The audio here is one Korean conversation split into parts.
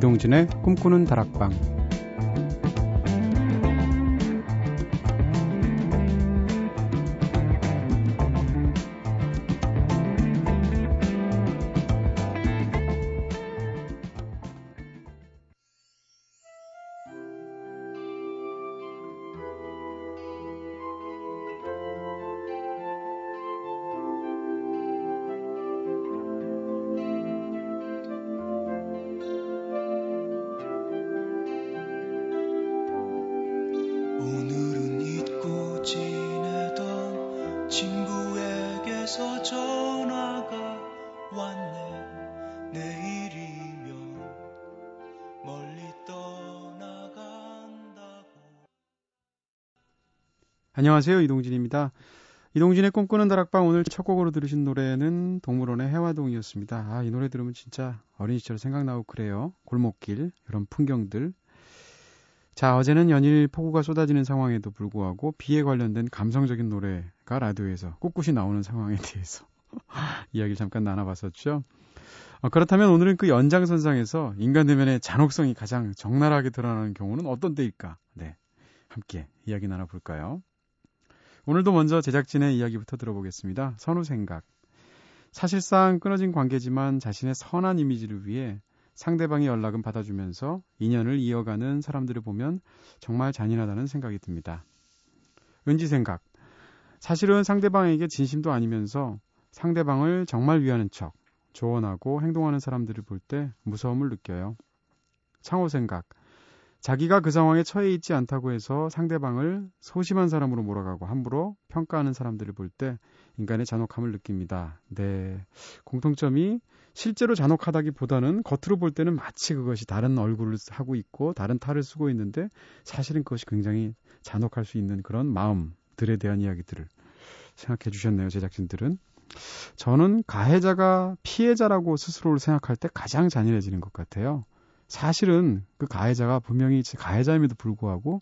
이동진의 꿈꾸는 다락방 안녕하세요. 이동진입니다. 이동진의 꿈꾸는 다락방 오늘 첫 곡으로 들으신 노래는 동물원의 해화동이었습니다. 아, 이 노래 들으면 진짜 어린 시절 생각나고 그래요. 골목길, 이런 풍경들. 자, 어제는 연일 폭우가 쏟아지는 상황에도 불구하고 비에 관련된 감성적인 노래가 라디오에서 꿋꿋이 나오는 상황에 대해서 이야기를 잠깐 나눠봤었죠. 어, 그렇다면 오늘은 그 연장선상에서 인간 내면의 잔혹성이 가장 적나라하게 드러나는 경우는 어떤 때일까? 네. 함께 이야기 나눠볼까요? 오늘도 먼저 제작진의 이야기부터 들어보겠습니다. 선우 생각. 사실상 끊어진 관계지만 자신의 선한 이미지를 위해 상대방의 연락은 받아주면서 인연을 이어가는 사람들을 보면 정말 잔인하다는 생각이 듭니다. 은지 생각. 사실은 상대방에게 진심도 아니면서 상대방을 정말 위하는 척, 조언하고 행동하는 사람들을 볼 때 무서움을 느껴요. 창호 생각. 자기가 그 상황에 처해 있지 않다고 해서 상대방을 소심한 사람으로 몰아가고 함부로 평가하는 사람들을 볼 때 인간의 잔혹함을 느낍니다. 네. 공통점이 실제로 잔혹하다기보다는 겉으로 볼 때는 마치 그것이 다른 얼굴을 하고 있고 다른 탈을 쓰고 있는데 사실은 그것이 굉장히 잔혹할 수 있는 그런 마음들에 대한 이야기들을 생각해 주셨네요. 제작진들은. 저는 가해자가 피해자라고 스스로를 생각할 때 가장 잔인해지는 것 같아요. 사실은 그 가해자가 분명히 가해자임에도 불구하고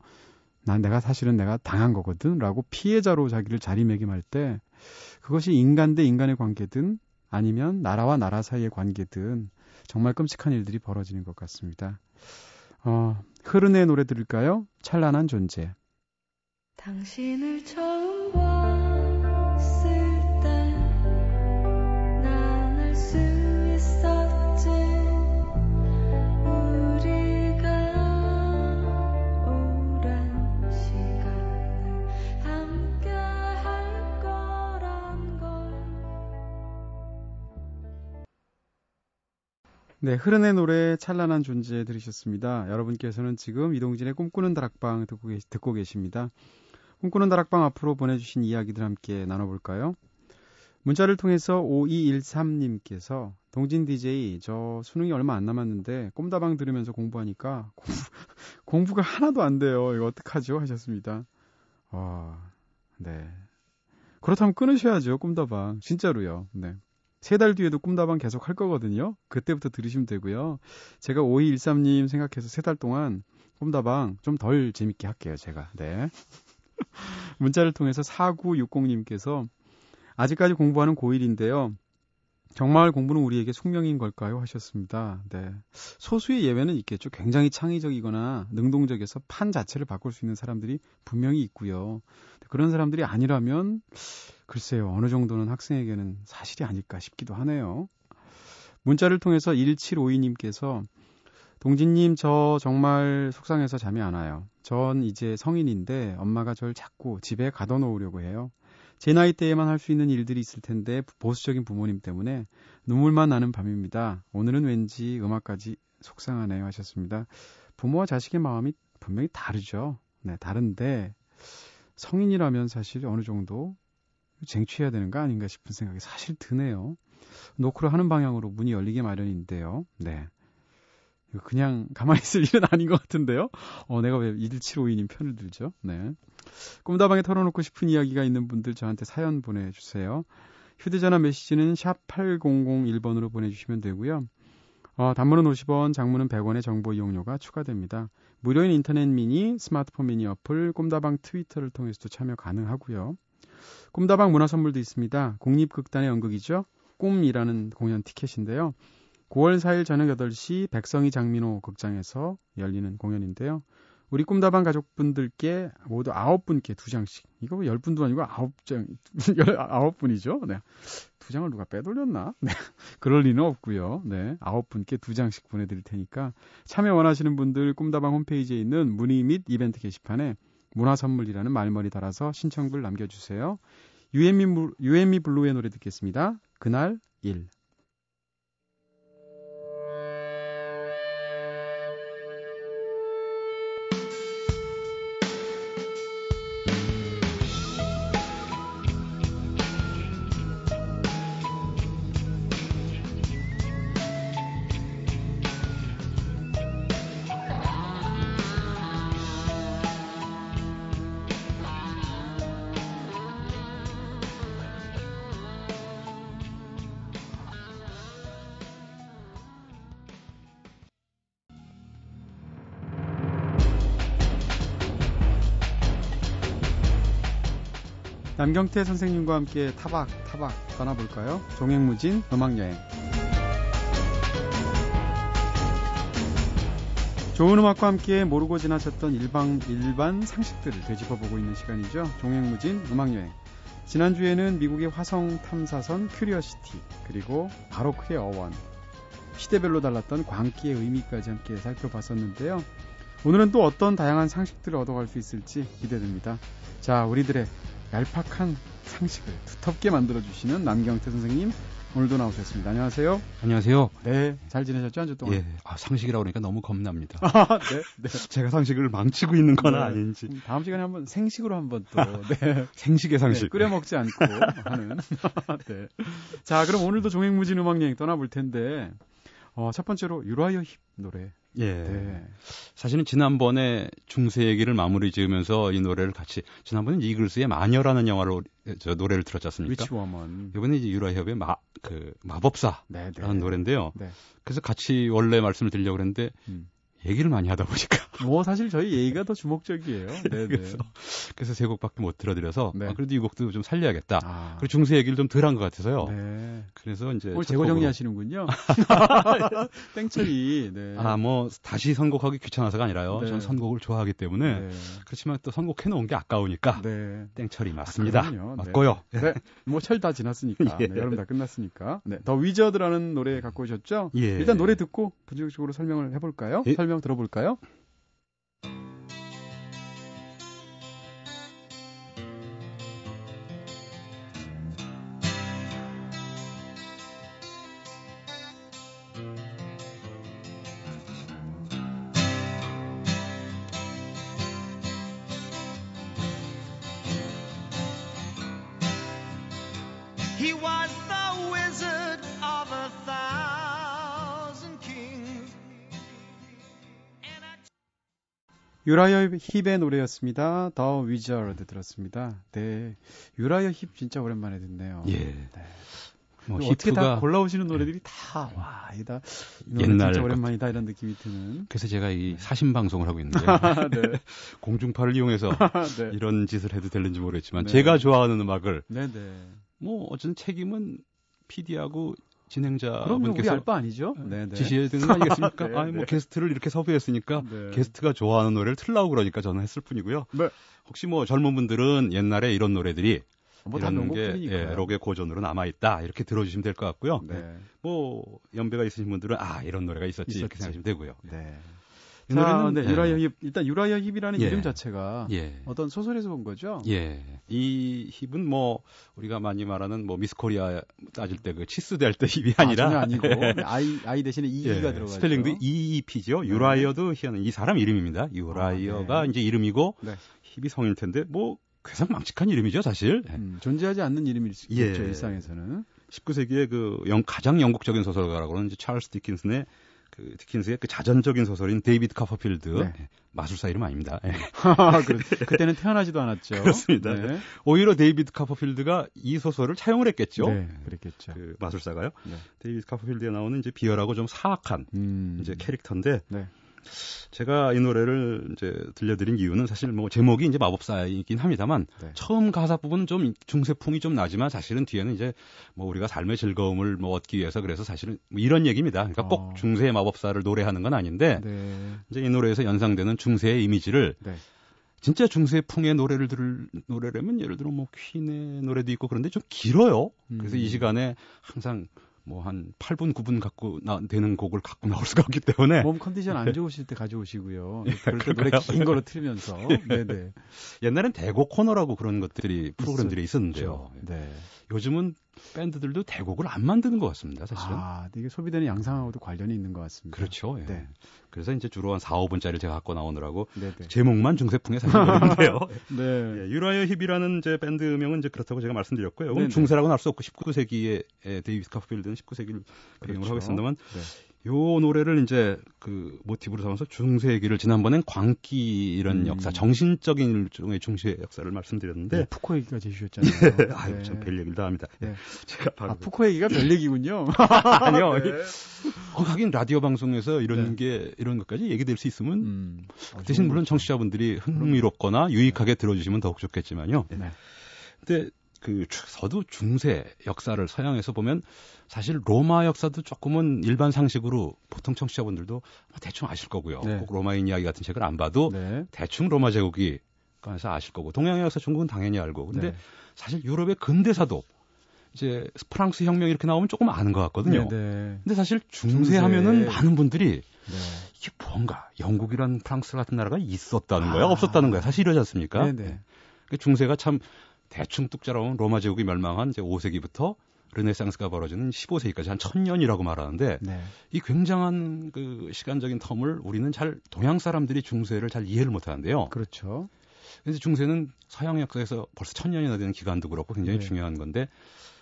난 내가 사실은 내가 당한 거거든 라고 피해자로 자기를 자리매김할 때 그것이 인간 대 인간의 관계든 아니면 나라와 나라 사이의 관계든 정말 끔찍한 일들이 벌어지는 것 같습니다. 어, 흐른의 노래 들을까요? 찬란한 존재. 당신을 처음 봤 네, 흐른의 노래 찬란한 존재 들으셨습니다. 여러분께서는 지금 이동진의 꿈꾸는 다락방 듣고, 계시, 듣고 계십니다. 꿈꾸는 다락방 앞으로 보내주신 이야기들 함께 나눠볼까요? 문자를 통해서 5213님께서 동진 DJ 저 수능이 얼마 안 남았는데 꿈다방 들으면서 공부하니까 공부, 공부 가 하나도 안 돼요. 이거 어떡하죠? 하셨습니다. 와, 네. 그렇다면 끊으셔야죠. 꿈다방. 진짜로요. 네. 세 달 뒤에도 꿈다방 계속 할 거거든요. 그때부터 들으시면 되고요. 제가 5213님 생각해서 세 달 동안 꿈다방 좀 덜 재밌게 할게요, 제가. 네. 문자를 통해서 4960님께서 아직까지 공부하는 고1인데요. 정말 공부는 우리에게 숙명인 걸까요? 하셨습니다. 네. 소수의 예외는 있겠죠. 굉장히 창의적이거나 능동적에서 판 자체를 바꿀 수 있는 사람들이 분명히 있고요. 그런 사람들이 아니라면 글쎄요, 어느 정도는 학생에게는 사실이 아닐까 싶기도 하네요. 문자를 통해서 1752님께서 동진님, 저 정말 속상해서 잠이 안 와요. 전 이제 성인인데 엄마가 절 자꾸 집에 가둬놓으려고 해요. 제 나이 때에만 할 수 있는 일들이 있을 텐데 보수적인 부모님 때문에 눈물만 나는 밤입니다. 오늘은 왠지 음악까지 속상하네요 하셨습니다. 부모와 자식의 마음이 분명히 다르죠. 네, 다른데 성인이라면 사실 어느 정도 쟁취해야 되는 거 아닌가 싶은 생각이 사실 드네요. 노크를 하는 방향으로 문이 열리게 마련인데요. 네. 그냥 가만히 있을 일은 아닌 것 같은데요. 어, 내가 왜 1752님 편을 들죠? 네. 꿈다방에 털어놓고 싶은 이야기가 있는 분들 저한테 사연 보내주세요. 휴대전화 메시지는 샵 8001번으로 보내주시면 되고요. 어, 단문은 50원, 장문은 100원의 정보 이용료가 추가됩니다. 무료인 인터넷 미니, 스마트폰 미니 어플, 꿈다방 트위터를 통해서도 참여 가능하고요. 꿈다방 문화 선물도 있습니다. 국립극단의 연극이죠. 꿈이라는 공연 티켓인데요. 9월 4일 저녁 8시 백성이 장민호 극장에서 열리는 공연인데요. 우리 꿈다방 가족분들께 모두 9분께 2장씩. 이거 10분도 아니고 9장, 9분이죠. 네. 2장을 누가 빼돌렸나? 네. 그럴 리는 없고요. 네. 9분께 2장씩 보내드릴 테니까 참여 원하시는 분들 꿈다방 홈페이지에 있는 문의 및 이벤트 게시판에 문화선물이라는 말머리 달아서 신청글 남겨주세요. 유앤미, 유앤미 블루의 노래 듣겠습니다. 그날 1. 남경태 선생님과 함께 타박 타박 떠나볼까요? 종횡무진 음악여행 좋은 음악과 함께 모르고 지나쳤던 일방, 일반 상식들을 되짚어보고 있는 시간이죠. 종횡무진 음악여행 지난주에는 미국의 화성 탐사선 큐리어시티 그리고 바로크의 어원 시대별로 달랐던 광기의 의미까지 함께 살펴봤었는데요. 오늘은 또 어떤 다양한 상식들을 얻어갈 수 있을지 기대됩니다. 자, 우리들의 얄팍한 상식을 두텁게 만들어주시는 남경태 선생님 오늘도 나오셨습니다. 안녕하세요. 안녕하세요. 네, 잘 지내셨죠 한 주 동안? 예, 아, 상식이라고 그러니까 너무 겁납니다. 아, 네, 네. 제가 상식을 망치고 있는 건 네. 아닌지. 다음 시간에 한번 생식으로 한번 또 네. 생식의 상식. 네, 끓여 먹지 않고 하는. 네. 자, 그럼 오늘도 종횡무진 음악 여행 떠나볼 텐데 어, 첫 번째로 유라이어 힙 노래. 예. 네. 사실은 지난번에 중세 얘기를 마무리 지으면서 이 노래를 같이 지난번에 이글스의 마녀라는 영화로 저 노래를 들었지 않습니까? 위치워먼. 이번에 이제 유라협의 마, 그, 마법사라는 네, 네. 노래인데요. 네. 그래서 같이 원래 말씀을 드리려고 그랬는데 음. 얘기를 많이 하다 보니까 뭐 사실 저희 얘기가 더 주목적이에요. 네, 네. 그래서 그래서 세 곡밖에 못 들어드려서 네. 아, 그래도 이 곡도 좀 살려야겠다. 아. 그리고 중세 얘기를 좀 덜한 것 같아서요. 네. 그래서 이제 오늘 첫 재고 정리하시는군요. 땡처리. 네. 아, 뭐 다시 선곡하기 귀찮아서가 아니라요. 네. 저는 선곡을 좋아하기 때문에 네. 그렇지만 또 선곡해 놓은 게 아까우니까 네. 땡처리 맞습니다. 그럼요. 네. 맞고요. 네. 뭐철 다 지났으니까. 예. 네, 여름 다 끝났으니까. 네. 더 위저드라는 노래 갖고 오셨죠? 예. 일단 노래 듣고 본격적으로 설명을 해볼까요? 예. 설명 들어볼까요? 유라이어 힙의 노래였습니다. The Wizard 들었습니다. 네. 유라이어 힙 진짜 오랜만에 듣네요. 예. 네. 뭐 어떻게 다 골라오시는 노래들이 다, 와, 이다. 옛날 진짜 것- 오랜만이다 이런 느낌이 드는. 그래서 제가 이 사심 방송을 하고 있는데 네. 공중파를 이용해서 네. 이런 짓을 해도 되는지 모르겠지만 네. 제가 좋아하는 음악을 네네. 뭐 어쨌든 책임은 PD하고 진행자분께서 알바 아니죠? 네네. 지셔야 되는 거 아니겠습니까? 네, 아니 뭐 네. 게스트를 이렇게 섭외했으니까 네. 게스트가 좋아하는 노래를 틀라고 그러니까 저는 했을 뿐이고요. 네. 혹시 뭐 젊은 분들은 옛날에 이런 노래들이 뭐다 이런 게. 예, 록의 고전으로 남아 있다 이렇게 들어주시면 될 것 같고요. 네. 뭐 연배가 있으신 분들은 아 이런 노래가 있었지 이렇게 있었지. 생각하시면 되고요. 네. 이 자, 노래는 네, 예, 유라이어 힙 일단 유라이어 힙이라는 예. 이름 자체가 예. 어떤 소설에서 온 거죠? 예. 이 힙은 뭐 우리가 많이 말하는 뭐 미스 코리아 따질 때 그 치수 잴 때 힙이 아, 아니라 전혀 아니고 네, I I 대신에 E가 예, 들어가죠. 스펠링도 HEEP죠. 유라이어도 희한한 이 사람 이름입니다. 유라이어가 아, 네. 이제 이름이고 네. 힙이 성일 텐데 뭐 괴상 망측한 이름이죠, 사실. 예. 음, 존재하지 않는 이름일 수 예. 있죠 일상에서는. 19세기의 그 영, 가장 영국적인 소설가라고는 이제 찰스 디킨슨의 그 디킨스의 그 자전적인 소설인 데이비드 카퍼필드 네. 예, 마술사 이름 아닙니다. 예. 그렇, 그때는 태어나지도 않았죠. 그렇습니다. 네. 오히려 데이비드 카퍼필드가 이 소설을 차용을 했겠죠. 네, 그랬겠죠. 그 마술사가요. 네. 데이비드 카퍼필드에 나오는 이제 비열하고 좀 사악한 음. 이제 캐릭터인데 네. 제가 이 노래를 이제 들려드린 이유는 사실 뭐 제목이 이제 마법사이긴 합니다만 네. 처음 가사 부분은 좀 중세풍이 좀 나지만 사실은 뒤에는 이제 뭐 우리가 삶의 즐거움을 뭐 얻기 위해서 그래서 사실은 뭐 이런 얘기입니다. 그러니까 어. 꼭 중세의 마법사를 노래하는 건 아닌데 네. 이제 이 노래에서 연상되는 중세의 이미지를 네. 진짜 중세풍의 노래를 들을 노래라면 예를 들어 뭐 퀸의 노래도 있고 그런데 좀 길어요. 그래서 음. 이 시간에 항상 뭐 한 8분 9분 갖고 나, 되는 곡을 갖고 나올 수가 없기 때문에 몸 컨디션 안 좋으실 때 가져오시고요. 그럴 때 노래 그럴까요? 긴 거로 틀면서. 네, 네. 옛날엔 대곡 코너라고 그런 것들이 프로그램들이 있었는데요. 네. 요즘은 밴드들도 대곡을 안 만드는 것 같습니다. 사실은. 아, 이게 소비되는 양상하고도 관련이 있는 것 같습니다. 그렇죠. 예. 네. 그래서 이제 주로 한 4, 5분짜리를 제가 갖고 나오느라고 네, 네. 제목만 사실 노래인데요. 네. 예, 유라이어 힙이라는 제 밴드명은 이제 그렇다고 제가 말씀드렸고요. 네네. 중세라고는 할수 없고 19세기에 데이비드 카퍼필드는 19세기를 배경으로 그렇죠. 하고 있습니다만 네. 요 노래를 이제 그 모티브로 삼아서 중세 얘기를 지난번엔 광기 이런 음. 역사, 정신적인 일종의 중세 역사를 말씀드렸는데 네. 푸코 얘기가 제시였잖아요. 아유 참 별 얘기를 다 합니다. 네. 제가 바로 아, 푸코 얘기가 별 얘기군요. 아니요. 네. 어, 하긴 라디오 방송에서 이런 네. 게 이런 것까지 얘기될 수 있으면 음. 어, 대신 물론. 청취자분들이 흥미롭거나 유익하게 들어주시면 더욱 좋겠지만요. 네. 근데 그 주- 서두 중세 역사를 서양에서 보면 사실 로마 역사도 조금은 일반 상식으로 보통 청취자분들도 뭐 대충 아실 거고요. 네. 꼭 로마인 이야기 같은 책을 안 봐도 네. 대충 로마 제국이 관해서 아실 거고 동양의 역사 중국은 당연히 알고 근데 네. 사실 유럽의 근대사도 이제 프랑스 혁명 이렇게 나오면 조금 아는 것 같거든요. 네, 네. 근데 사실 중세 중세. 하면은 많은 분들이 네. 이게 뭔가 영국이란 프랑스 같은 나라가 있었다는 거야, 아. 없었다는 거야. 사실 이러지 않습니까? 네, 네. 그 중세가 참 대충 뚝 자라온 로마 제국이 멸망한 이제 5세기부터 르네상스가 벌어지는 15세기까지 한 천년이라고 말하는데 네. 이 굉장한 그 시간적인 텀을 우리는 잘 동양 사람들이 중세를 잘 이해를 못 하는데요. 그렇죠. 그래서 중세는 서양 역사에서 벌써 천년이나 되는 기간도 그렇고 굉장히 네. 중요한 건데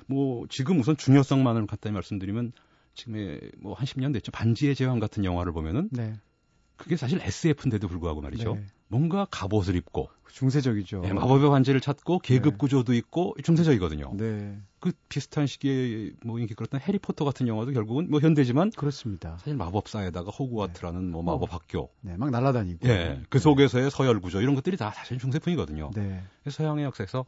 뭐 지금 우선 중요성만을 간단히 말씀드리면 지금의 뭐 한 10년 됐죠. 반지의 제왕 같은 영화를 보면은 네. 그게 사실 SF인데도 불구하고 말이죠. 네. 뭔가 갑옷을 입고 중세적이죠. 예, 마법의 반지를 찾고 계급 네. 구조도 있고 중세적이거든요. 네. 그 비슷한 시기에 뭐 인기 끌었던 해리포터 같은 영화도 결국은 뭐 현대지만 그렇습니다. 사실 마법사에다가 호그와트라는 뭐 마법 학교, 네, 막 날아다니고. 예, 그 속에서의 서열 구조 이런 것들이 다 사실 중세풍이거든요. 네. 서양의 역사에서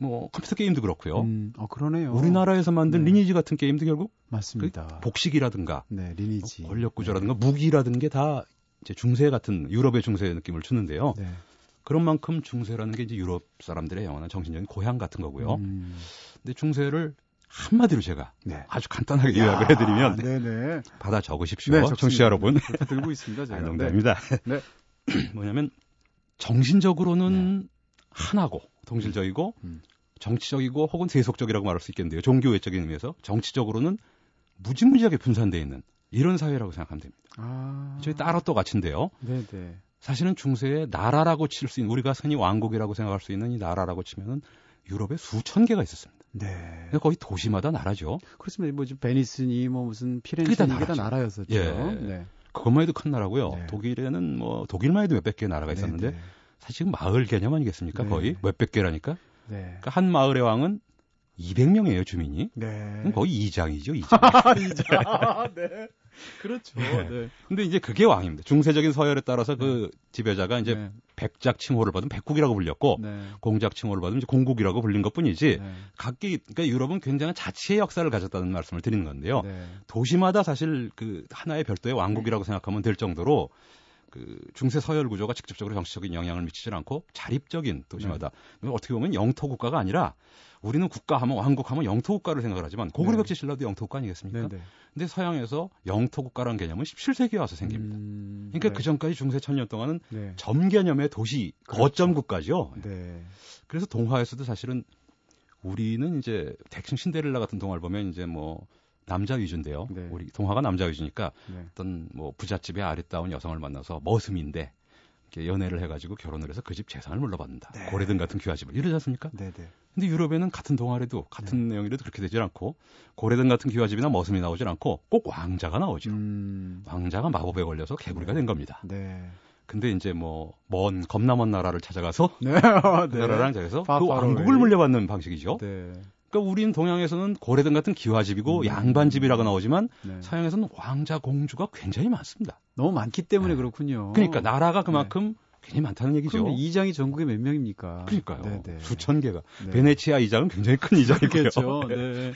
뭐 컴퓨터 게임도 그렇고요. 음, 어, 그러네요. 우리나라에서 만든 네. 리니지 같은 게임도 결국 그 맞습니다. 복식이라든가 네, 리니지. 권력 구조라든가 무기라든 게다 이제 중세 같은 유럽의 중세 느낌을 주는데요. 네. 그런 만큼 중세라는 게 이제 유럽 사람들의 영원한 정신적인 고향 같은 거고요. 음, 근데 중세를 한마디로 제가 네. 아주 간단하게 요약을 해드리면 네, 네. 받아 적으십시오. 네, 청취자 여러분. 들고 있습니다, 제가. 아, 농담입니다. 네. 뭐냐면 정신적으로는 하나고 동질적이고 음. 정치적이고 혹은 세속적이라고 말할 수 있겠는데요. 종교 외적인 의미에서 정치적으로는 무지무지하게 분산되어 있는 이런 사회라고 생각하면 됩니다. 아. 저희 따로 또 같이인데요. 네, 네. 사실은 중세의 나라라고 칠 수 있는 우리가 흔히 왕국이라고 생각할 수 있는 이 나라라고 치면은 유럽에 수천 개가 있었습니다. 네. 거의 도시마다 나라죠. 그렇습니다. 뭐 베니스니 뭐 무슨 피렌체니 이게 다 나라죠. 나라였었죠. 예. 네. 그것만 해도 큰 나라고요. 네. 독일에는 뭐 독일만 해도 몇백 개 나라가 있었는데 네, 네. 사실 지금 마을 개념 아니겠습니까? 네. 거의 몇백 개라니까. 네. 그러니까 한 마을의 왕은 200명이에요 주민이. 네. 거의 이장이죠 이장. 아, 네. 그렇죠. 네. 네. 근데 이제 그게 왕입니다. 중세적인 서열에 따라서 그 지배자가 이제 네. 백작 칭호를 받으면 백국이라고 불렸고 네. 공작 칭호를 받으면 이제 공국이라고 불린 것뿐이지. 네. 각기 그러니까 유럽은 굉장한 자치의 역사를 가졌다는 말씀을 드리는 건데요. 네. 도시마다 사실 그 하나의 별도의 왕국이라고 생각하면 될 정도로 그 중세 서열 구조가 직접적으로 정치적인 영향을 미치지 않고 자립적인 도시마다 네. 어떻게 보면 영토 국가가 아니라 우리는 국가하면 왕국하면 영토 국가를 생각을 하지만 고구려 백제 네. 신라도 영토 국가 아니겠습니까? 네. 네. 근데 서양에서 영토 국가라는 개념은 17세기에 와서 생깁니다. 음, 그러니까 네. 그 전까지 중세 천년 동안은 네. 점 개념의 도시 그렇죠. 거점 국가죠. 네. 그래서 동화에서도 사실은 우리는 이제 대충 신데렐라 같은 동화를 보면 이제 뭐 남자 위주인데요. 네. 우리 동화가 남자 위주니까 네. 어떤 뭐 부잣집의 아리따운 여성을 만나서 머슴인데 연애를 해가지고 결혼을 해서 그 집 재산을 물러받는다. 네. 고래등 같은 귀화집을 이러지 않습니까? 네. 네. 근데 유럽에는 같은 동화라도 같은 내용이라도 그렇게 되질 않고 고래등 같은 귀화집이나 머슴이 나오질 않고 꼭 왕자가 나오죠. 음. 왕자가 마법에 걸려서 개구리가 된 겁니다. 네. 근데 이제 뭐 먼 겁나 먼 나라를 찾아가서 네. 그 네. 나라랑 저기서 그 왕국을. 물려받는 방식이죠. 네. 그러니까 우리는 동양에서는 고래등 같은 기와집이고 음. 양반집이라고 나오지만 네. 서양에서는 왕자 공주가 굉장히 많습니다. 너무 많기 때문에 네. 그렇군요. 그러니까 나라가 그만큼 굉장히 많다는 얘기죠. 그럼 이장이 전국에 몇 명입니까? 그러니까요. 네, 네. 수천 개가. 네. 베네치아 이장은 굉장히 큰 이장이고요. 그렇겠죠. 네.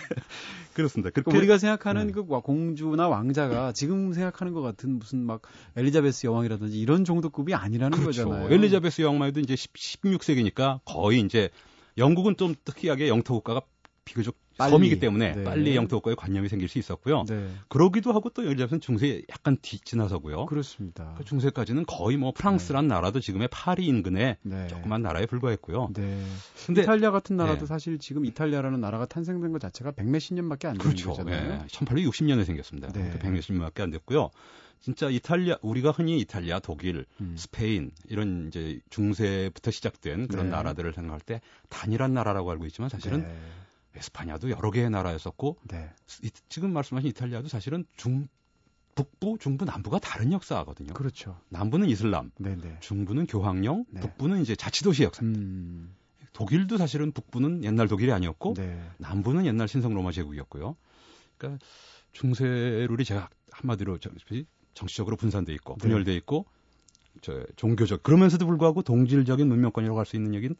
그렇습니다. 그렇게 그러니까 우리가 생각하는 네. 그 와- 공주나 왕자가 지금 생각하는 것 같은 무슨 막 엘리자베스 여왕이라든지 이런 정도급이 아니라는 그렇죠. 거잖아요. 엘리자베스 여왕만 해도 이제 16세기니까 거의 이제 영국은 좀 특이하게 영토 국가가 비교적 빨리. 섬이기 때문에 네. 빨리 영토 국가에 관념이 생길 수 있었고요. 네. 그러기도 하고 또 엘리자베스는 중세에 약간 뒤지나서고요. 그렇습니다. 그 중세까지는 거의 뭐 프랑스란 나라도 지금의 파리 인근의 네. 조그만 나라에 불과했고요. 네. 근데 이탈리아 같은 나라도 네. 사실 지금 이탈리아라는 나라가 탄생된 것 자체가 백몇십 년밖에 안 되는 그렇죠. 거잖아요. 예, 1860년에 생겼습니다. 네. 네. 160년밖에 안 됐고요. 진짜 이탈리아 우리가 흔히 이탈리아, 독일, 음. 스페인 이런 이제 중세부터 시작된 그런 네. 나라들을 생각할 때 단일한 나라라고 알고 있지만 사실은 네. 에스파냐도 여러 개의 나라였었고 네. 이- 지금 말씀하신 이탈리아도 사실은 중 북부, 중부, 남부가 다른 역사거든요. 그렇죠. 남부는 이슬람, 네, 네. 중부는 교황령, 네. 북부는 이제 자치도시 역사. 음. 독일도 사실은 북부는 옛날 독일이 아니었고 네. 남부는 옛날 신성 로마 제국이었고요. 그러니까 중세룰이 제가 한마디로 정- 정치적으로 분산돼 있고 네. 분열돼 있고 저 종교적 그러면서도 불구하고 동질적인 문명권이라고 할 수 있는 여긴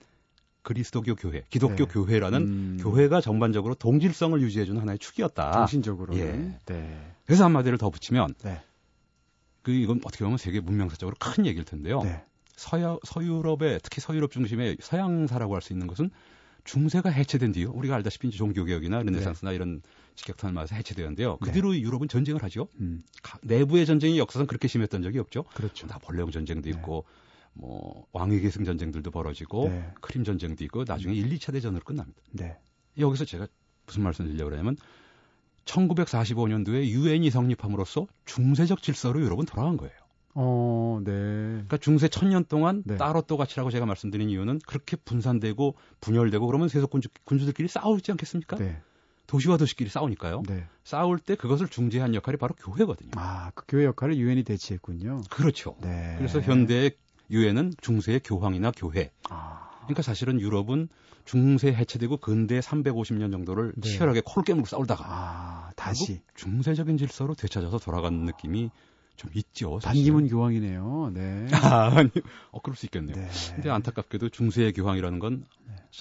그리스도교 교회, 기독교 네. 교회라는 음. 교회가 전반적으로 동질성을 유지해주는 하나의 축이었다. 정신적으로. 예. 네. 그래서 한마디를 더 붙이면 네. 그 이건 어떻게 보면 세계 문명사적으로 큰 얘기일 텐데요. 네. 서야, 서유럽의 특히 서유럽 중심의 서양사라고 할 수 있는 것은 중세가 해체된 뒤요. 우리가 알다시피 이제 종교개혁이나 르네상스나 이런 직격탄을 맞아서 해체되었는데요. 그 네. 뒤로 유럽은 전쟁을 하죠. 음. 가- 내부의 전쟁이 역사상 그렇게 심했던 적이 없죠. 그렇죠. 나폴레옹 전쟁도 네. 있고 뭐 왕위 계승 전쟁들도 벌어지고 네. 크림 전쟁도 있고 나중에 1, 2차 대전으로 끝납니다. 네. 여기서 제가 무슨 말씀을 드리려고 그러냐면 1945년도에 유엔이 성립함으로써 중세적 질서로 유럽은 돌아간 거예요. 어, 네. 그러니까 중세 천년 동안 네. 따로 또 같이라고 제가 말씀드린 이유는 그렇게 분산되고 분열되고 그러면 세속 군주, 군주들끼리 싸우지 않겠습니까? 네. 도시와 도시끼리 싸우니까요. 네. 싸울 때 그것을 중재한 역할이 바로 교회거든요. 아, 그 교회 역할을 유엔이 대체했군요. 그렇죠. 네. 그래서 현대의 유엔은 중세의 교황이나 교회. 아, 그러니까 사실은 유럽은 중세 해체되고 근대 350년 정도를 네. 치열하게 코를 깨물고 싸우다가 아, 다시 중세적인 질서로 되찾아서 돌아가는 느낌이 좀 있죠. 반기문 교황이네요. 네. 아, 아니, 어, 그럴 수 있겠네요. 네. 근데 안타깝게도 중세의 교황이라는 건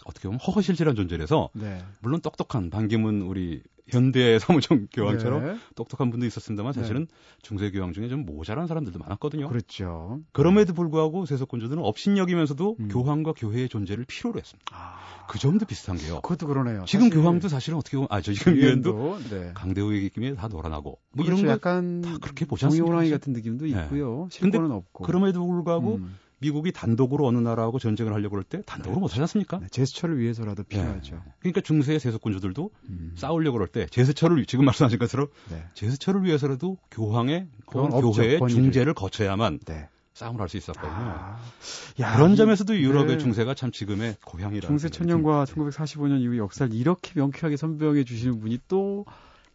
어떻게 보면 허허실실한 존재라서 네. 물론 똑똑한 반기문 우리 현대 사무총 교황처럼 네. 똑똑한 분도 있었습니다만 사실은 중세 교황 중에 좀 모자란 사람들도 많았거든요. 그렇죠. 그럼에도 불구하고 세속군주들은 업신여기면서도 음. 교황과 교회의 존재를 필요로 했습니다. 아, 그 점도 비슷한 게요. 그것도 그러네요. 지금 사실 교황도 사실은 어떻게 보면 아저 지금 유엔도 유엔도 네. 강대우의 느낌에 다 놀아나고 뭐 그렇죠. 이런 거 약간 다 그렇게? 동해호랑이 사실? 같은 느낌도 네. 있고요. 근데 실권은 없고. 그럼에도 불구하고 음. 미국이 단독으로 어느 나라하고 전쟁을 하려고 할때 단독으로 못 하지 않습니까? 네, 제스처를 위해서라도 필요하죠. 네. 그러니까 중세의 세속군주들도 음. 싸우려고 할때 제스처를 지금 말씀하신 것처럼 네. 제스처를 위해서라도 교황의 혹은 교회의 권위를. 중재를 거쳐야만 네. 싸움을 할 수 있었거든요. 아, 야, 그런 이 점에서도 유럽의 네. 중세가 참 지금의 고향이라. 중세 천년과 1945년 이후 역사를 이렇게 명쾌하게 선병해 주시는 분이 또,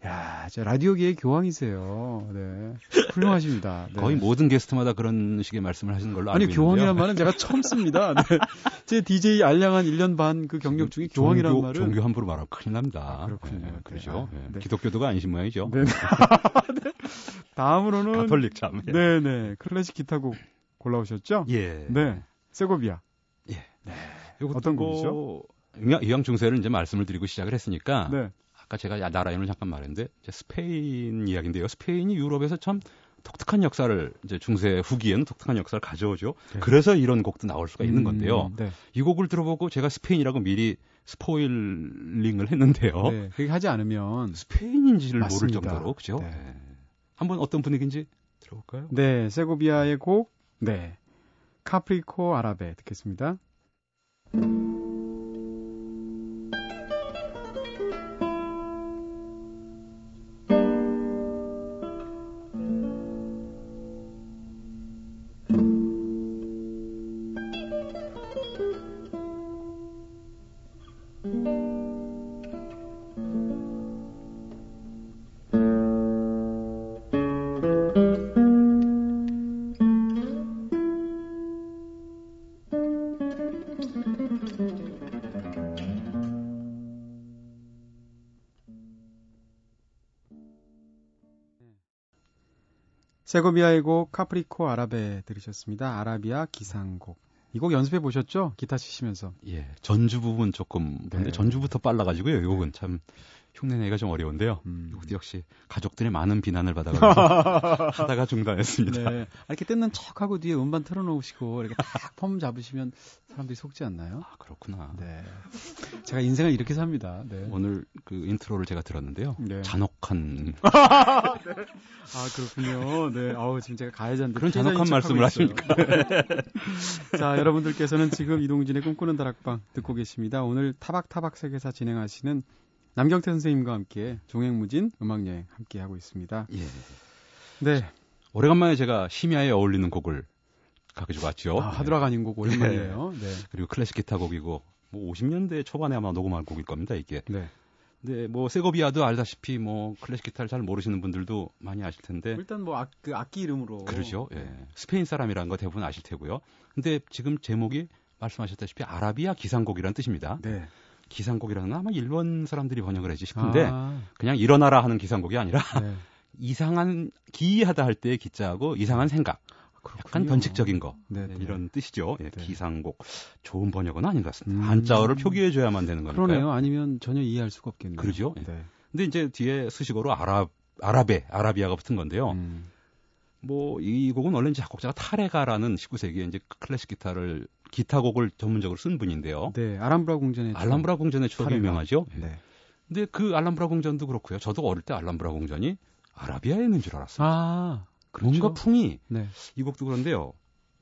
야, 저 라디오계의 교황이세요. 네. 훌륭하십니다. 네. 거의 모든 게스트마다 그런 식의 말씀을 하시는 걸로 알고 아니, 있는데요. 교황이란 말은 제가 처음 씁니다. 네. 제 DJ 알량한 1년 반 그 경력 중에 교황이란 종교, 말은. 종교 함부로 말하면 큰일 납니다. 아, 그렇군요. 네, 네. 그렇죠. 아, 네. 네. 기독교도가 아니신 모양이죠. 네. 네. 다음으로는. 가톨릭 참. 네 네. 클래식 기타곡 골라오셨죠? 예. 네. 세고비아. 요것도 어떤 뭐 곡이죠? 이왕 중세를 이제 말씀을 드리고 시작을 했으니까 네. 아까 제가 야- 나라 이름을 잠깐 말했는데 이제 스페인 이야기인데요. 스페인이 유럽에서 참 독특한 역사를 이제 중세 후기에는 독특한 역사를 가져오죠. 네. 그래서 이런 곡도 나올 수가 있는 음, 건데요. 네. 이 곡을 들어보고 제가 스페인이라고 미리 스포일링을 했는데요. 네. 그렇게 하지 않으면. 스페인인지를 맞습니다. 모를 정도로 그죠? 네. 네. 한번 어떤 분위기인지 들어볼까요? 네. 세고비아의 곡. 네. 카프리코 아라베 듣겠습니다. 세고비아의 곡 Capricho Árabe 들으셨습니다. 아라비아 기상곡. 이 곡 연습해 보셨죠? 기타 치시면서. 예, 전주 부분 조금 근데 네. 전주부터 빨라가지고요. 이 곡은 참 흉내내기가 좀 어려운데요. 음. 이것도 역시 가족들의 많은 비난을 받아가지고 하다가 중단했습니다. 네. 아, 이렇게 뜯는 척하고 뒤에 음반 틀어놓으시고 이렇게 딱 폼 잡으시면 사람들이 속지 않나요? 아 그렇구나. 네. 제가 인생을 이렇게 삽니다. 네. 오늘 그 intro를 제가 들었는데요. 네. 잔혹한 아 그렇군요. 네. 아우 지금 제가 가해자인데 그런 잔혹한 말씀을 있어요. 네. 자 여러분들께서는 지금 이동진의 꿈꾸는 다락방 듣고 계십니다. 오늘 타박타박 세계사 진행하시는 남경태 선생님과 함께 종횡무진 음악여행 함께 하고 있습니다. 예. 네. 오래간만에 제가 심야에 어울리는 곡을 가지고 왔죠. 아, 하드락 아닌 곡 오랜만이에요. 네. 그리고 클래식 기타 곡이고 뭐 50년대 초반에 아마 녹음한 곡일 겁니다 이게. 네. 근데 뭐 세고비아도 알다시피 뭐 클래식 기타를 잘 모르시는 분들도 많이 아실 텐데 일단 뭐 악, 그 악기 이름으로 그러죠. 예. 네. 스페인 사람이라는 거 대부분 아실 테고요. 근데 지금 제목이 말씀하셨다시피 아라비아 기상곡이라는 뜻입니다. 네. 기상곡이라는 건 아마 일본 사람들이 번역을 했지 싶은데 아, 그냥 일어나라 하는 기상곡이 아니라 네. 이상한 기이하다 할 때의 기자하고 이상한 생각, 약간 그렇군요. 변칙적인 거 네, 네, 네. 이런 뜻이죠. 예, 네. 기상곡 좋은 번역은 아닌 것 같습니다. 음. 한자어를 표기해줘야만 되는 거니까요. 그러네요. 아니면 전혀 이해할 수가 없겠네요. 그러죠. 예. 네. 근데 이제 뒤에 수식어로 아랍 아랍에 아라비아가 붙은 건데요. 음. 뭐이 곡은 원래 이제 작곡자가 타레가라는 19세기에 이제 클래식 기타를 기타곡을 전문적으로 쓴 분인데요. 네, 아람브라 궁전의 알람브라 궁전의 추억이. 유명하죠. 예. 네. 근데 그 알람브라 궁전도 그렇고요. 저도 어릴 때 알람브라 궁전이 아라비아에 있는 줄 알았어요. 아, 뭔가 풍이 네, 이 곡도 그런데요.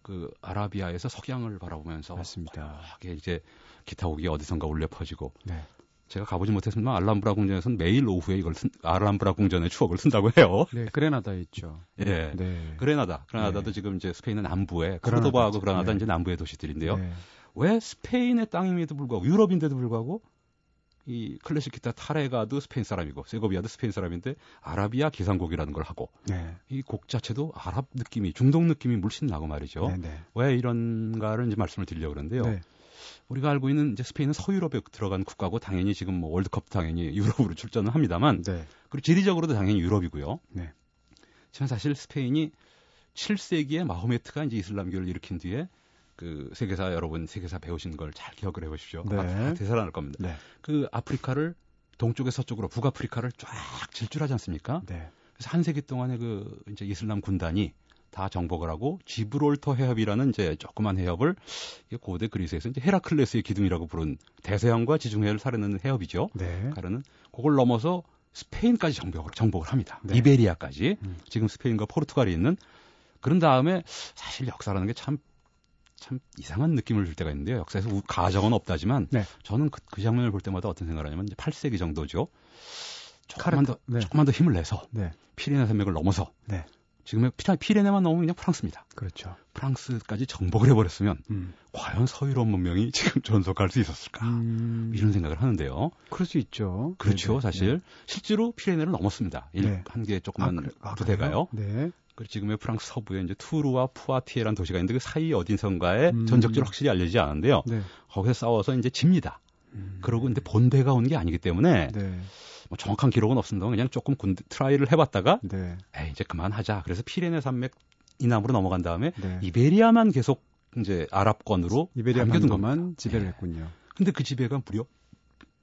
그 아라비아에서 석양을 바라보면서 맞습니다. 이게 이제 기타곡이 어디선가 울려 퍼지고 네. 제가 가보지 못했지만 알람브라 궁전에서는 매일 오후에 이걸 쓴, 알람브라 궁전의 추억을 쓴다고 해요. 네, 그레나다에 있죠. 예. 네. 그레나다. 그레나다도 네. 지금 이제 스페인의 남부에. 코르도바하고 그라나다 네. 이제 남부의 도시들인데요. 네. 왜 스페인의 땅임에도 불구하고 유럽인데도 불구하고 이 클래식 기타 타레가도 스페인 사람이고 세고비아도 스페인 사람인데 아라비아 기상곡이라는 걸 하고 네. 이곡 자체도 아랍 느낌이 중동 느낌이 물씬 나고 말이죠. 네, 네. 왜 이런가를 이제 말씀을 드리려고 그러는데요. 네. 우리가 알고 있는 이제 스페인은 서유럽에 들어간 국가고 당연히 지금 뭐 월드컵 당연히 유럽으로 출전을 합니다만 네. 그리고 지리적으로도 당연히 유럽이고요. 네. 지금 사실 스페인이 7세기에 마호메트가 이제 이슬람교를 일으킨 뒤에 그 세계사 여러분 세계사 배우신 걸 잘 기억을 해보십시오. 네. 아, 되살아날 겁니다. 네. 그 아프리카를 동쪽에 서쪽으로 북아프리카를 쫙 질주하지 않습니까? 네. 그래서 한 세기 동안에 그 이제 이슬람 군단이 다 정복을 하고 지브롤터 해협이라는 이제 조그만 해협을 고대 그리스에서 이제 헤라클레스의 기둥이라고 부른 대서양과 지중해를 사르는 해협이죠. 네. 가르는 그걸 넘어서 스페인까지 정복을 정복을 합니다. 네. 이베리아까지 음. 지금 스페인과 포르투갈이 있는 그런 다음에 사실 역사라는 게참참 이상한 느낌을 줄 때가 있는데요. 역사에서 우- 가정은 없다지만 네. 저는 그, 그 장면을 볼 때마다 어떤 생각을 하냐면 이제 8세기 정도죠. 조금만 더 카르타- 네. 조금만 더 힘을 내서 네. 피레네 산맥을 넘어서 네. 지금의 피- 피레네만 넘으면 그냥 프랑스입니다. 그렇죠. 프랑스까지 정복을 해버렸으면 음. 과연 서유럽 문명이 지금 존속할 수 있었을까? 음. 이런 생각을 하는데요. 그럴 수 있죠. 그렇죠, 네, 네. 사실 실제로 피레네를 넘었습니다. 네. 한개 아, 조그만 그래- 아, 부대가요. 그래요? 네. 그리고 지금의 프랑스 서부에 이제 투르와 푸아티에라는 도시가 있는데 그 사이 어딘선가에 음. 전적지로 확실히 알려지지 않은데요. 네. 거기서 싸워서 이제 집니다. 음. 그러고 근데 본대가 온 게 아니기 때문에 네. 뭐 정확한 기록은 없습니다. 그냥 조금 군대 try를 해봤다가 네. 에이, 이제 그만하자. 그래서 피레네 산맥 이남으로 넘어간 다음에 네. 이베리아만 계속 이제 아랍권으로 이베리아. 반도만 지배를 네. 했군요. 근데 그 지배가 무려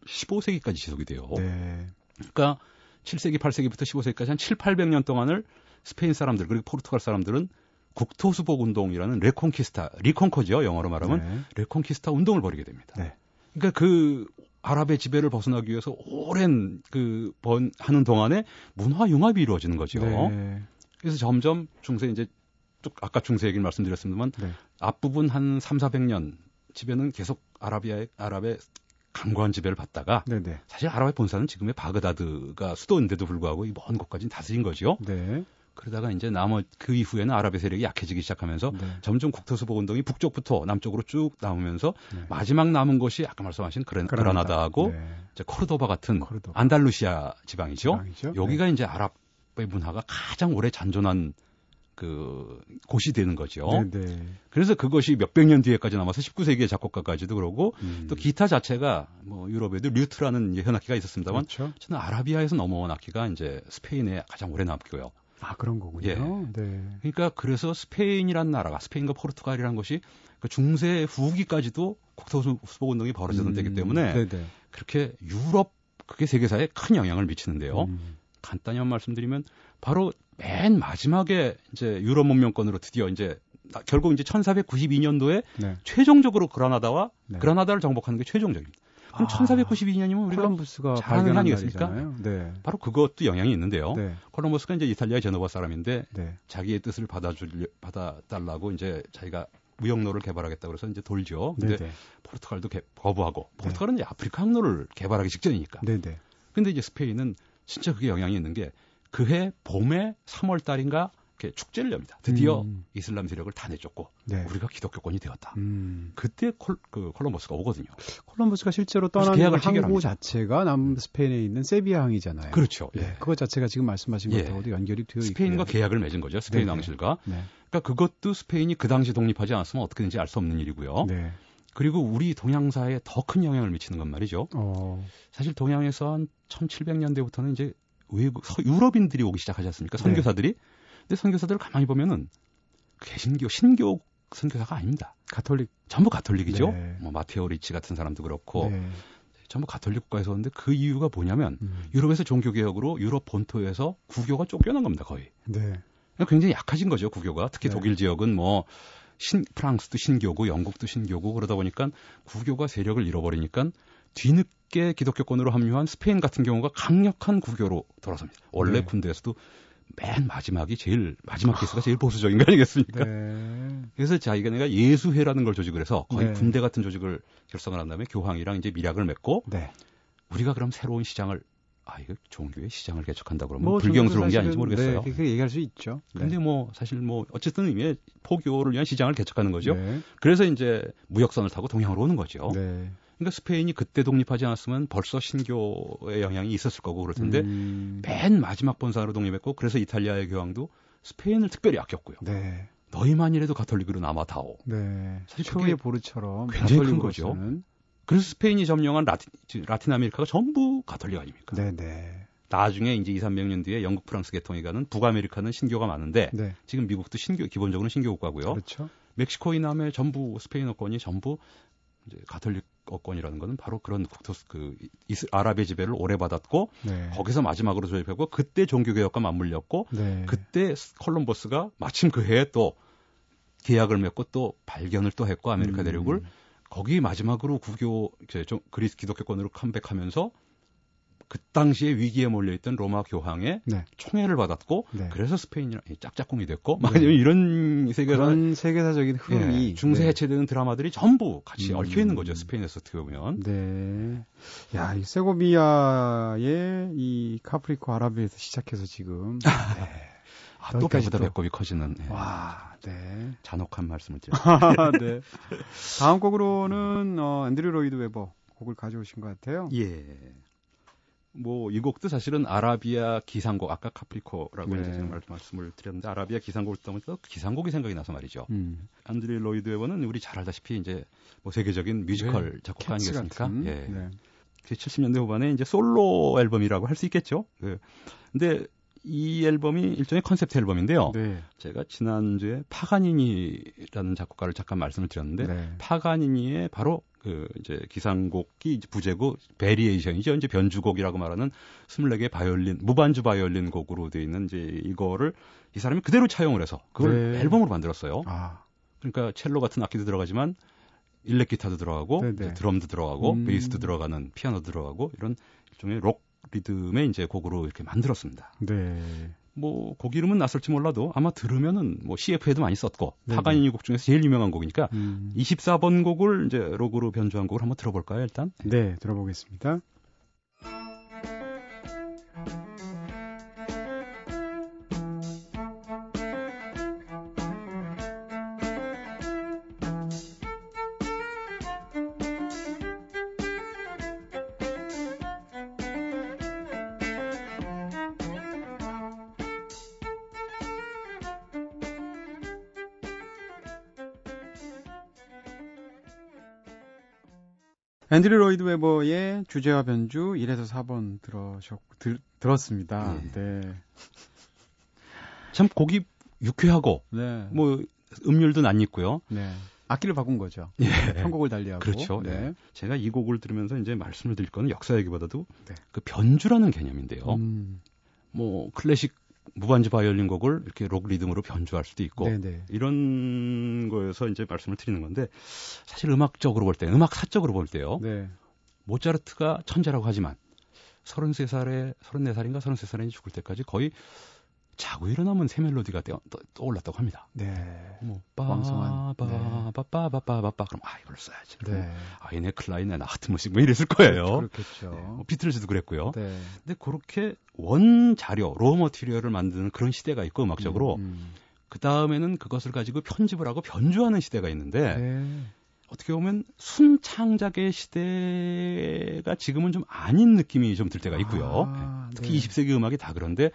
15세기까지 지속이 돼요. 네. 그러니까 7세기, 8세기부터 15세기까지 한 7, 800년 동안을 스페인 사람들 그리고 포르투갈 사람들은 국토수복 운동이라는 Reconquista, reconquer죠 영어로 말하면 네. Reconquista 운동을 벌이게 됩니다. 네. 그러니까 그 아랍의 지배를 벗어나기 위해서 오랜 그 번 하는 동안에 문화 융합이 이루어지는 거죠. 네. 그래서 점점 중세 이제 쭉 아까 중세 얘기를 말씀드렸습니다만 네. 앞부분 한 3, 400년 지배는 계속 아라비아의 아랍의 강고한 지배를 받다가 네. 네. 사실 아랍의 본사는 지금의 바그다드가 수도인데도 불구하고 이 먼 곳까지 다스린 거죠. 네. 그러다가 이제 나머 그 이후에는 아랍의 세력이 약해지기 시작하면서 네. 점점 국토수복 운동이 북쪽부터 남쪽으로 쭉 남으면서 네. 마지막 남은 곳이 아까 말씀하신 그레, 그라나다 하고 네. 이제 코르도바 같은 코르도바. 안달루시아 지방이죠. 지방이죠? 여기가 이제 아랍의 문화가 가장 오래 잔존한 그 곳이 되는 거죠. 네. 네. 그래서 그것이 몇백 년 뒤에까지 남아서 19세기의 작곡가까지도 그러고 음. 또 기타 자체가 뭐 유럽에도 류트라는 현악기가 있었습니다만 그렇죠. 저는 아라비아에서 넘어온 악기가 이제 스페인에 가장 오래 남고요. 아 그런 거군요. 예. 네. 그러니까 그래서 스페인이란 나라가 스페인과 포르투갈이라는 것이 그 중세 후기까지도 국토수복 운동이 벌어지던 때이기 때문에 음, 네네. 그렇게 유럽 그게 세계사에 큰 영향을 미치는데요. 음, 간단히 한 말씀드리면 바로 맨 마지막에 이제 유럽 문명권으로 드디어 이제 나- 결국 이제 1492년도에 네. 최종적으로 그라나다와 네. 그라나다를 정복하는 게 최종적입니다. 그럼 아, 1492년이면 우리가 콜럼부스가 잘 발견한 아니겠습니까? 네. 바로 그것도 영향이 있는데요. 네. 콜럼버스가 이제 이탈리아의 제노바 사람인데 네. 자기의 뜻을 받아줄 받아달라고 이제 자기가 무역로를 개발하겠다 그래서 이제 돌죠. 근데 네네. 포르투갈도 개- 거부하고 포르투갈은 이제 아프리카 항로를 개발하기 직전이니까. 네네. 근데 이제 스페인은 진짜 그게 영향이 있는 게 그해 봄에 3월 달인가 이렇게 축제를 엽니다. 드디어 음. 이슬람 세력을 다 내쫓고 네. 우리가 기독교권이 되었다. 음. 그때 콜, 그 콜럼버스가 오거든요. 콜럼버스가 실제로 떠난 계약을 그 항구 체결합니다. 자체가 남 스페인에 있는 세비야 항이잖아요. 그렇죠. 예. 예. 그것 자체가 지금 말씀하신 예. 것하고도 연결이 되어 스페인과 있고요. 계약을 맺은 거죠. 스페인 네네. 왕실과. 네. 그러니까 그것도 스페인이 그 당시 독립하지 않았으면 어떻게 되는지 알 수 없는 일이고요. 네. 그리고 우리 동양사에 더 큰 영향을 미치는 건 말이죠. 어. 사실 동양에서 한 1700년대부터는 이제 외국 서- 유럽인들이 오기 시작하지 않습니까? 네. 선교사들이. 근데 선교사들을 가만히 보면은 개신교, 신교 선교사가 아닙니다. 가톨릭. 전부 가톨릭이죠. 네. 뭐 마테오 리치 같은 사람도 그렇고 네. 전부 가톨릭 국가에서 오는데 그 이유가 뭐냐면 음. 유럽에서 종교 개혁으로 유럽 본토에서 구교가 쫓겨난 겁니다, 거의. 네. 굉장히 약해진 거죠, 구교가. 특히 네. 독일 지역은 뭐 신, 프랑스도 신교고 영국도 신교고 그러다 보니까 구교가 세력을 잃어버리니까 뒤늦게 기독교권으로 합류한 스페인 같은 경우가 강력한 구교로 돌아섭니다. 원래 네. 군대에서도 맨 마지막이 제일 마지막 케이스가 제일 보수적인 거 아니겠습니까? 네. 그래서 자기가 내가 예수회라는 걸 조직을 해서 거의 네. 군대 같은 조직을 결성을 한 다음에 교황이랑 이제 밀약을 맺고 네. 우리가 그럼 새로운 시장을 아 이거 종교의 시장을 개척한다 그러면 뭐 불경스러운 게 아닌지 모르겠어요. 네, 그렇게 얘기할 수 있죠. 네. 근데 뭐 사실 뭐 어쨌든 의미의 포교를 위한 시장을 개척하는 거죠. 네. 그래서 이제 무역선을 타고 동양으로 오는 거죠. 네. 그러니까 스페인이 그때 독립하지 않았으면 벌써 신교의 영향이 있었을 거고 그럴 텐데 음, 맨 마지막 본사로 독립했고 그래서 이탈리아의 교황도 스페인을 특별히 아꼈고요. 네. 너희만이라도 가톨릭으로 남아다오. 네. 사실 초의 그게 보르처럼 굉장히 큰 거죠. 그래서 스페인이 점령한 라틴, 라틴 아메리카가 전부 가톨릭 아닙니까? 네, 네. 나중에 이제 2, 300년 뒤에 영국, 프랑스 계통이 가는 북아메리카는 신교가 많은데 네. 지금 미국도 신교 기본적으로 신교 국가고요. 그렇죠. 멕시코 이남의 전부 스페인어권이 전부 이제 가톨릭권이라는 거는 바로 그런 국토 그 이스, 아랍의 지배를 오래 받았고 네. 거기서 마지막으로 독립했고 그때 종교 개혁과 맞물렸고 네. 그때 콜럼버스가 마침 그 해에 또 계약을 맺고 또 발견을 또 했고 아메리카 음, 대륙을 거기 마지막으로 구교 이제 좀 그리스 기독교권으로 컴백하면서 그 당시에 위기에 몰려있던 로마 교황의 네. 총애를 받았고 네. 그래서 스페인이랑 짝짝꿍이 됐고 네. 막 이런 그런 세계사적인 흐름이 예, 중세 네. 해체되는 드라마들이 전부 같이 음. 얽혀 있는 거죠 스페인에서 어떻게 보면 네. 야, 이 세고비아의 이 Capricho Árabe에서 시작해서 지금 네. 아, 또 배보다 또. 배꼽이 커지는 예, 와, 네. 잔혹한 말씀을 드립니다. 네. 다음 곡으로는 어, 앤드류 로이드 웨버 곡을 가져오신 것 같아요. 예. 뭐 이 곡도 사실은 아라비아 기상곡 아까 Capricho라고 네. 이제 말- 말씀을 드렸는데 아라비아 기상곡을 듣다 보니까 기상곡이 생각이 나서 말이죠. 음. 앤드류 로이드 웨버는 우리 잘 알다시피 이제 뭐 세계적인 뮤지컬 작곡가 네. 캐츠 아니겠습니까? 같은. 예. 네. 70년대 후반에 이제 솔로 앨범이라고 할 수 있겠죠. 그 근데 이 앨범이 일종의 컨셉트 앨범인데요. 네. 제가 지난주에 파가니니라는 작곡가를 잠깐 말씀을 드렸는데 네. 파가니니의 바로 그 이제 기상곡이 부제고 variation이죠. 이제 변주곡이라고 말하는 24개의 바이올린 무반주 바이올린 곡으로 되어 있는 이제 이거를 이 사람이 그대로 차용을 해서 그걸 네. 앨범으로 만들었어요. 아, 그러니까 첼로 같은 악기도 들어가지만 일렉 기타도 들어가고 네네. 이제 드럼도 들어가고 음. 베이스도 들어가는 피아노 들어가고 이런 일종의 록 리듬의 이제 곡으로 이렇게 만들었습니다. 네. 뭐 곡 이름은 낯설지 몰라도 아마 들으면은 뭐 CF에도 많이 썼고 네네. 파가니니 곡 중에서 제일 유명한 곡이니까 음. 24번 곡을 이제 로그로 변주한 곡을 한번 들어볼까요 일단? 네, 들어보겠습니다. 앤드류 로이드 웨버의 주제와 변주 1에서 4번 들으셨, 들, 들었습니다. 예. 네. 참 곡이 유쾌하고 네. 뭐 음률도 낯익고요. 네. 악기를 바꾼 거죠. 예. 편곡을 달리하고. 그렇죠. 네. 예. 제가 이 곡을 들으면서 이제 말씀을 드릴 거는 역사 얘기보다도 네. 그 변주라는 개념인데요. 음. 뭐 클래식 무반주 바이올린 곡을 이렇게 록 리듬으로 변주할 수도 있고 네네. 이런 거에서 이제 말씀을 드리는 건데 사실 음악적으로 볼 때, 음악 사적으로 볼 때요. 네. 모차르트가 천재라고 하지만 33살에 34살인가 33살에 죽을 때까지 거의 자고 일어나면 새 멜로디가 떠, 떠, 떠올랐다고 합니다. 네. 뭐 왕성한, 네. 빠바바바바바바 그럼 아 이걸로 써야지. 네. 아이네 클라이네 나하트무식 뭐 이랬을 거예요. 그렇겠죠. 뭐 비틀즈도 그랬고요. 네. 근데 그렇게 원 자료, 로 머티리얼을 만드는 그런 시대가 있고 음악적으로 음, 음. 그 다음에는 그것을 가지고 편집을 하고 변주하는 시대가 있는데 네. 어떻게 보면 순창작의 시대가 지금은 좀 아닌 느낌이 좀 들 때가 있고요. 아, 특히 네. 20세기 음악이 다 그런데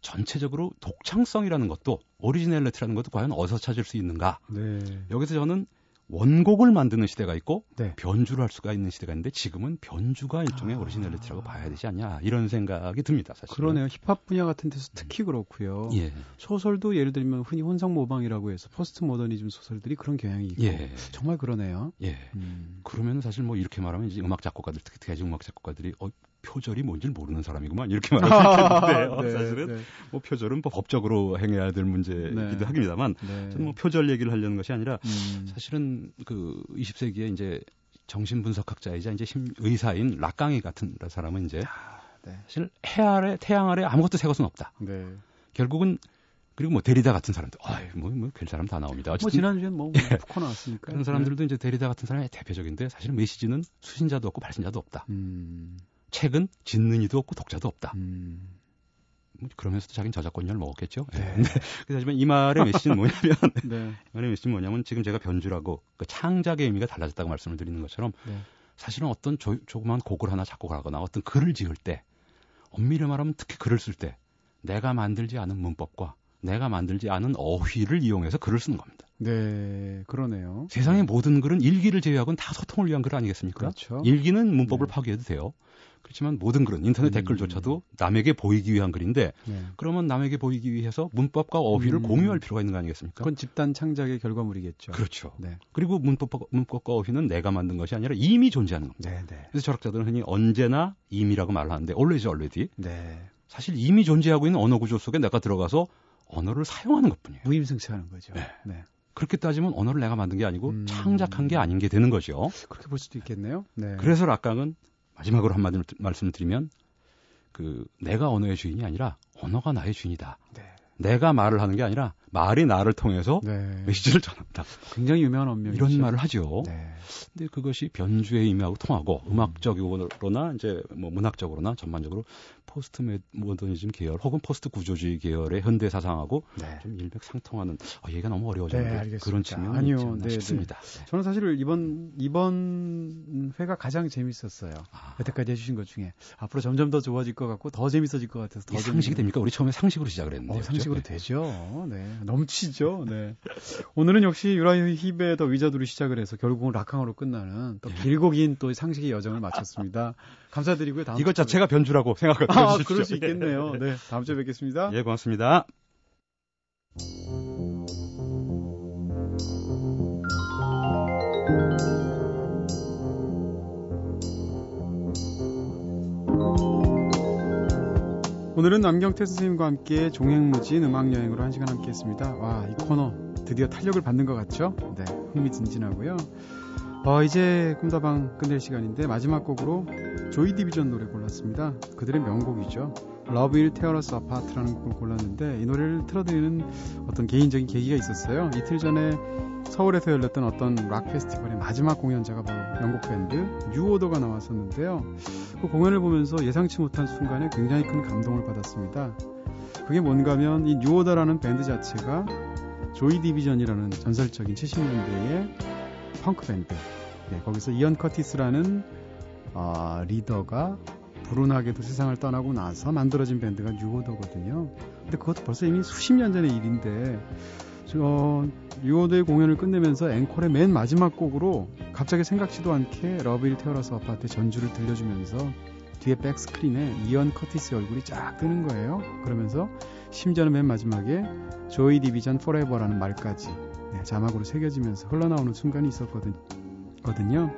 전체적으로 독창성이라는 것도 originality라는 것도 과연 어디서 찾을 수 있는가? 네. 여기서 저는 원곡을 만드는 시대가 있고 네. 변주를 할 수가 있는 시대가 있는데 지금은 변주가 일종의 아. originality라고 봐야 되지 않냐 이런 생각이 듭니다. 사실. 그러네요. 힙합 분야 같은 데서 특히 그렇고요. 예. 소설도 예를 들면 흔히 혼성 모방이라고 해서 포스트 모더니즘 소설들이 그런 경향이 있고 예. 정말 그러네요. 예. 음. 그러면 사실 뭐 이렇게 말하면 이제 음악 작곡가들 특히 대중 음악 작곡가들이 어 표절이 뭔지 모르는 사람이구만 이렇게 말할 수 있겠는데요. 네, 사실은 네, 뭐 표절은 뭐 법적으로 행해야 될 문제이기도 네. 합니다만 네. 저는 뭐 표절 얘기를 하려는 것이 아니라 음. 사실은 그 20세기에 이제 정신분석학자이자 이제 심- 의사인 락강이 같은 사람은 이제 네. 사실 해 아래 태양 아래 아무것도 새 것은 없다. 네. 결국은 그리고 뭐 데리다 같은 사람도 아이 뭐뭐별 사람 다 나옵니다. 뭐 어쨌든 지난주엔 뭐 푸코 나왔으니까. 그런 사람들도 이제 데리다 같은 사람이 대표적인데 사실은 메시지는 수신자도 없고 발신자도 없다. 네. 음. 책은 짓는 이도 없고 독자도 없다. 음. 뭐 그러면서도 자기는 저작권료를 먹었겠죠. 네. 예. 근데 하지만 이 말의 메시지는 뭐냐면 네. 이 말의 메시지는 뭐냐면 지금 제가 변주라고 그 창작의 의미가 달라졌다고 말씀을 드리는 것처럼 네. 사실은 어떤 조, 조그만 곡을 하나 작곡을 하거나 어떤 글을 지을 때 엄밀히 말하면 특히 글을 쓸 때 내가 만들지 않은 문법과 내가 만들지 않은 어휘를 이용해서 글을 쓰는 겁니다. 네. 그러네요. 세상의 모든 글은 일기를 제외하고는 다 소통을 위한 글 아니겠습니까? 그렇죠. 일기는 문법을 네. 파괴해도 돼요. 그렇지만 모든 글은 인터넷 음. 댓글조차도 남에게 보이기 위한 글인데 네. 그러면 남에게 보이기 위해서 문법과 어휘를 음. 공유할 필요가 있는 거 아니겠습니까? 그건 집단 창작의 결과물이겠죠. 그렇죠. 네. 그리고 문법과, 문법과 어휘는 내가 만든 것이 아니라 이미 존재하는 겁니다. 네, 네. 그래서 철학자들은 흔히 언제나 임이라고 말을 하는데 always already 네. 사실 이미 존재하고 있는 언어 구조 속에 내가 들어가서 언어를 사용하는 것뿐이에요. 무임승차하는 거죠. 네. 네. 그렇게 따지면 언어를 내가 만든 게 아니고 음. 창작한 게 아닌 게 되는 거죠. 그렇게 볼 수도 있겠네요. 네. 그래서 락강은 마지막으로 한마디로 말씀을 드리면 그 내가 언어의 주인이 아니라 언어가 나의 주인이다. 네. 내가 말을 하는 게 아니라 말이 나를 통해서 네. 메시지를 전한다. 굉장히 유명한 언명이죠. 이런 말을 하죠. 네. 근데 그것이 변주의 의미하고 통하고 음 악적으로나 이제 뭐 문학적으로나 전반적으로 포스트 메- 모더니즘 계열 혹은 포스트 구조주의 계열의 현대 사상하고 네. 좀 일맥 상통하는 아, 얘기가 너무 어려워졌는데 네, 알겠습니다. 그런 측면이 아니요, 있지 않나 네, 네. 싶습니다. 네. 저는 사실 이번 이번 회가 가장 재밌었어요. 아, 여태까지 해주신 것 중에 앞으로 점점 더 좋아질 것 같고 더 재밌어질 것 같아서 더 상식이 재밌는- 됩니까? 우리 처음에 상식으로 시작을 했는데. 어? 상식으로 네. 되죠. 네. 넘치죠. 네. 오늘은 역시 유라이어 힙의 The Wizard로 시작을 해서 결국은 락강으로 끝나는 또 길고 긴 또 상식의 여정을 마쳤습니다. 감사드리고요. 다음 이것 자체가 변주라고 생각을 아. 그럴 수 있겠네요. 네. 다음 주에 뵙겠습니다. 예, 고맙습니다. 오늘은 남경태 선생님과 함께 종횡무진 음악여행으로 한 시간 함께 했습니다. 와, 이 코너 드디어 탄력을 받는 것 같죠? 네, 흥미진진하고요. 어, 이제 꿈다방 끝낼 시간인데 마지막 곡으로 조이 디비전 노래 골랐습니다. 그들의 명곡이죠. Love Will Tear Us Apart라는 곡을 골랐는데 이 노래를 틀어드리는 어떤 개인적인 계기가 있었어요. 이틀 전에 서울에서 열렸던 어떤 락 페스티벌의 마지막 공연자가 바로 영국 밴드 뉴오더가 나왔었는데요. 그 공연을 보면서 예상치 못한 순간에 굉장히 큰 감동을 받았습니다. 그게 뭔가 하면 이 뉴오더라는 밴드 자체가 조이 디비전이라는 전설적인 70년대의 펑크 밴드. 네, 거기서 이언 커티스라는 아, 리더가 불운하게도 세상을 떠나고 나서 만들어진 밴드가 뉴오더거든요. 근데 그것도 벌써 이미 수십 년 전의 일인데 저 뉴오더의 공연을 끝내면서 앵콜의 맨 마지막 곡으로 갑자기 생각지도 않게 Love Will Tear Us Apart 전주를 들려주면서 뒤에 백스크린에 이언 커티스의 얼굴이 쫙 뜨는 거예요. 그러면서 심지어는 맨 마지막에 조이 디비전 Forever라는 말까지 네, 자막으로 새겨지면서 흘러나오는 순간이 있었거든요.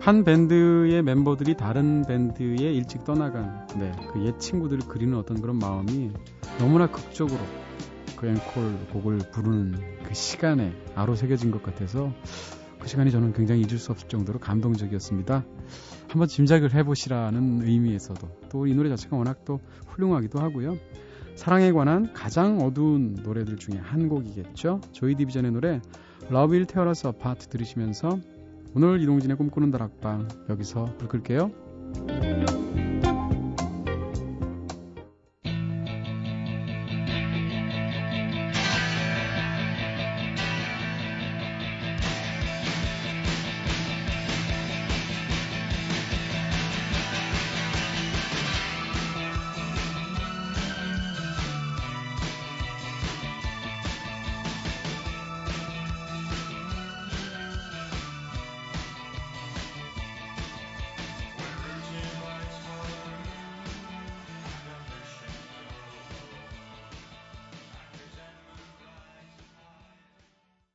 한 밴드의 멤버들이 다른 밴드에 일찍 떠나간 네, 그 옛 친구들을 그리는 어떤 그런 마음이 너무나 극적으로 그 앵콜 곡을 부르는 그 시간에 아로 새겨진 것 같아서 그 시간이 저는 굉장히 잊을 수 없을 정도로 감동적이었습니다. 한번 짐작을 해보시라는 의미에서도 또 이 노래 자체가 워낙 또 훌륭하기도 하고요. 사랑에 관한 가장 어두운 노래들 중에 한 곡이겠죠. 조이 디비전의 노래 Tear Us Apart 들으시면서 오늘 이동진의 꿈꾸는 다락방 여기서 불 끌게요.